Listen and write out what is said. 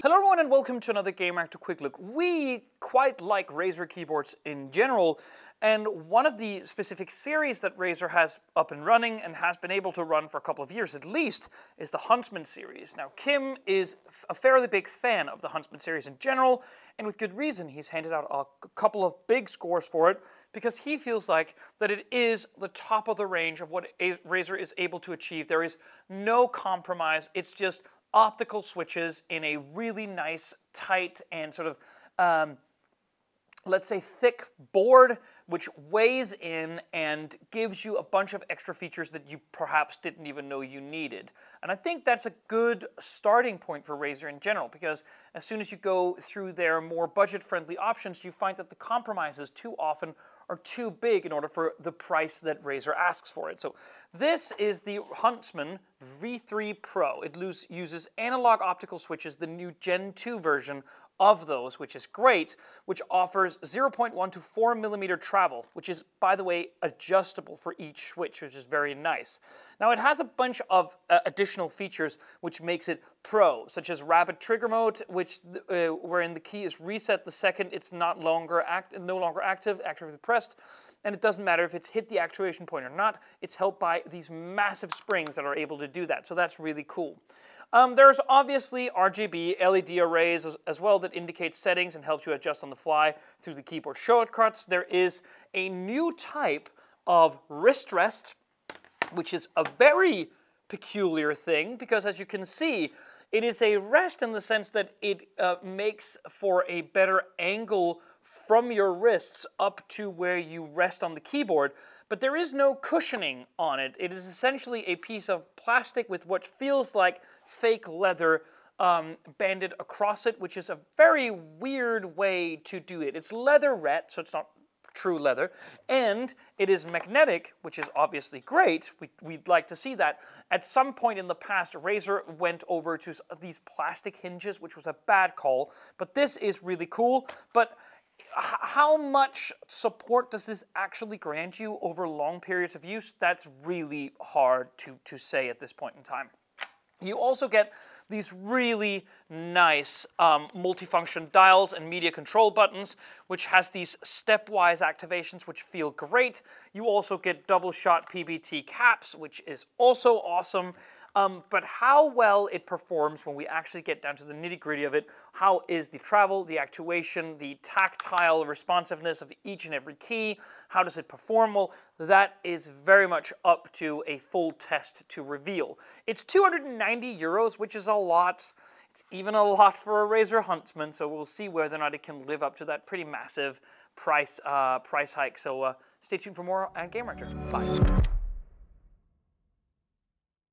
Hello everyone and welcome to another Gamereactor Quick Look. We quite like Razer keyboards in general and one of the specific series that Razer has up and running and has been able to run for a couple of years at least is the Huntsman series. Now Kim is a fairly big fan of the Huntsman series in general and with good reason. He's handed out a couple of big scores for it because he feels like that it is the top of the range of what Razer is able to achieve. There is no compromise. It's just optical switches in a really nice, tight, and sort of um, let's say thick board which weighs in and gives you a bunch of extra features that you perhaps didn't even know you needed. And I think that's a good starting point for Razer in general because as soon as you go through their more budget-friendly options, you find that the compromises too often are too big in order for the price that Razer asks for it. So this is the Huntsman V3 Pro. It uses analog optical switches, the new Gen 2 version of those, which is great, which offers 0.1 to 4 millimeter travel, which is, by the way, adjustable for each switch, which is very nice. Now, it has a bunch of uh, additional features which makes it pro, such as rapid trigger mode, which uh, wherein the key is reset the second it's not longer act no longer active, actively pressed and it doesn't matter if it's hit the actuation point or not, it's helped by these massive springs that are able to do that. So that's really cool. Um, there's obviously RGB LED arrays as, as, well that indicate settings and helps you adjust on the fly through the keyboard shortcuts. There is a new type of wrist rest, which is a very peculiar thing because as you can see, it is a rest in the sense that it uh, makes for a better angle from your wrists up to where you rest on the keyboard, but there is no cushioning on it. It is essentially a piece of plastic with what feels like fake leather um, banded across it, which is a very weird way to do it. It's leatherette, so it's not true leather, and it is magnetic, which is obviously great. We, would like to see that. At some point in the past, Razer went over to these plastic hinges, which was a bad call, but this is really cool. But how much support does this actually grant you over long periods of use? That's really hard to, to say at this point in time. You also get these really nice um, multifunction dials and media control buttons, which has these stepwise activations, which feel great. You also get double shot PBT caps, which is also awesome. Um, but how well it performs when we actually get down to the nitty gritty of it, how is the travel, the actuation, the tactile responsiveness of each and every key, how does it perform? Well, that is very much up to a full test to reveal. It's 290 euros, which is a lot. It's even a lot for a Razer Huntsman, so we'll see whether or not it can live up to that pretty massive price uh, price hike. So uh, stay tuned for more at Gamereactor. Bye.